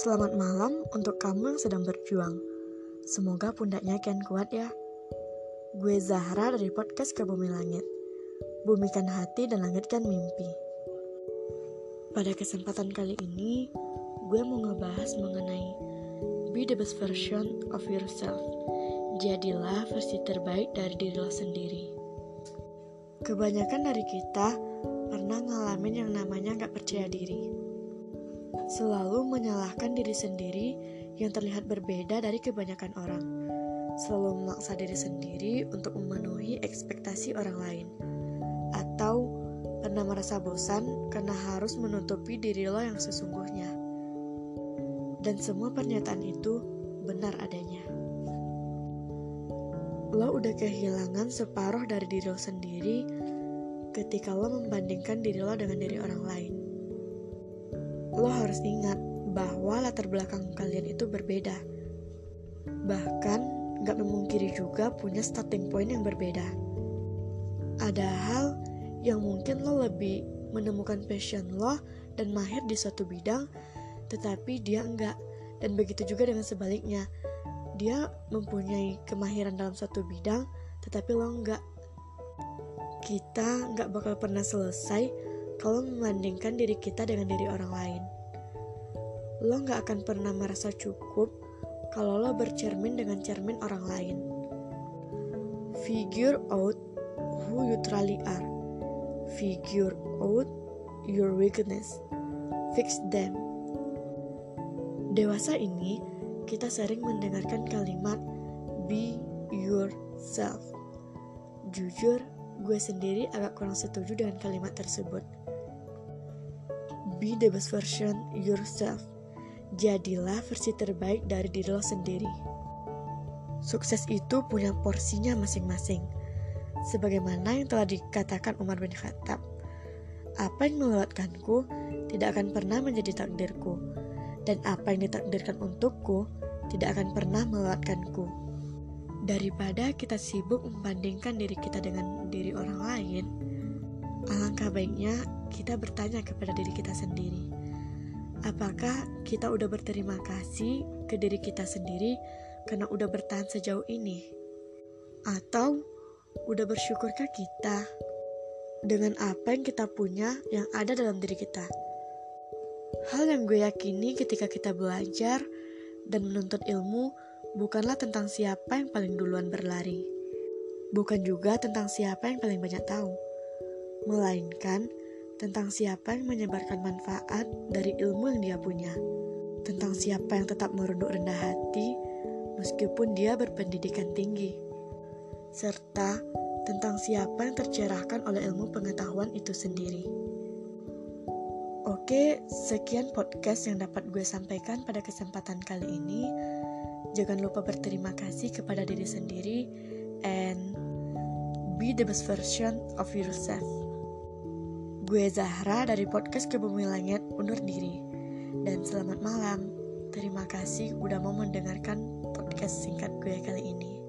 Selamat malam untuk kamu yang sedang berjuang. Semoga pundaknya kian kuat ya. Gue Zahra dari podcast ke Bumi Langit. Bumikan hati dan langitkan mimpi. Pada kesempatan kali ini, gue mau ngebahas mengenai Be the best version of yourself. Jadilah versi terbaik dari diri lo sendiri. Kebanyakan dari kita pernah ngalamin yang namanya gak percaya diri. Selalu menyalahkan diri sendiri yang terlihat berbeda dari kebanyakan orang. Selalu memaksa diri sendiri untuk memenuhi ekspektasi orang lain. Atau pernah merasa bosan karena harus menutupi diri lo yang sesungguhnya. Dan semua pernyataan itu benar adanya. Lo udah kehilangan separuh dari diri lo sendiri ketika lo membandingkan diri lo dengan diri orang lain. Lo harus ingat bahwa latar belakang kalian itu berbeda. Bahkan, gak memungkiri juga punya starting point yang berbeda. Ada hal yang mungkin lo lebih menemukan passion lo dan mahir di suatu bidang, tetapi dia enggak. Dan begitu juga dengan sebaliknya. Dia mempunyai kemahiran dalam suatu bidang, tetapi lo enggak. Kita enggak bakal pernah selesai kalau membandingkan diri kita dengan diri orang lain. Lo nggak akan pernah merasa cukup kalau lo bercermin dengan cermin orang lain. Figure out who you truly are. Figure out your weakness. Fix them. Dewasa ini, kita sering mendengarkan kalimat be yourself. Jujur, gue sendiri agak kurang setuju dengan kalimat tersebut. Be the best version yourself. Jadilah versi terbaik dari diri lo sendiri. Sukses itu punya porsinya masing-masing. Sebagaimana yang telah dikatakan Umar bin Khattab, apa yang melewatkanku tidak akan pernah menjadi takdirku, dan apa yang ditakdirkan untukku tidak akan pernah melewatkanku. Daripada kita sibuk membandingkan diri kita dengan diri orang lain, alangkah baiknya kita bertanya kepada diri kita sendiri. Apakah kita udah berterima kasih ke diri kita sendiri karena udah bertahan sejauh ini? Atau udah bersyukurkah kita dengan apa yang kita punya yang ada dalam diri kita? Hal yang gue yakini ketika kita belajar dan menuntut ilmu bukanlah tentang siapa yang paling duluan berlari. Bukan juga tentang siapa yang paling banyak tahu. Melainkan tentang siapa yang menyebarkan manfaat dari ilmu yang dia punya, tentang siapa yang tetap merunduk rendah hati meskipun dia berpendidikan tinggi, serta tentang siapa yang tercerahkan oleh ilmu pengetahuan itu sendiri. Oke, sekian podcast yang dapat gue sampaikan pada kesempatan kali ini. Jangan lupa berterima kasih kepada diri sendiri and be the best version of yourself. Gue Zahra dari podcast ke Bumi Langit undur diri. Dan selamat malam. Terima kasih udah mau mendengarkan podcast singkat gue kali ini.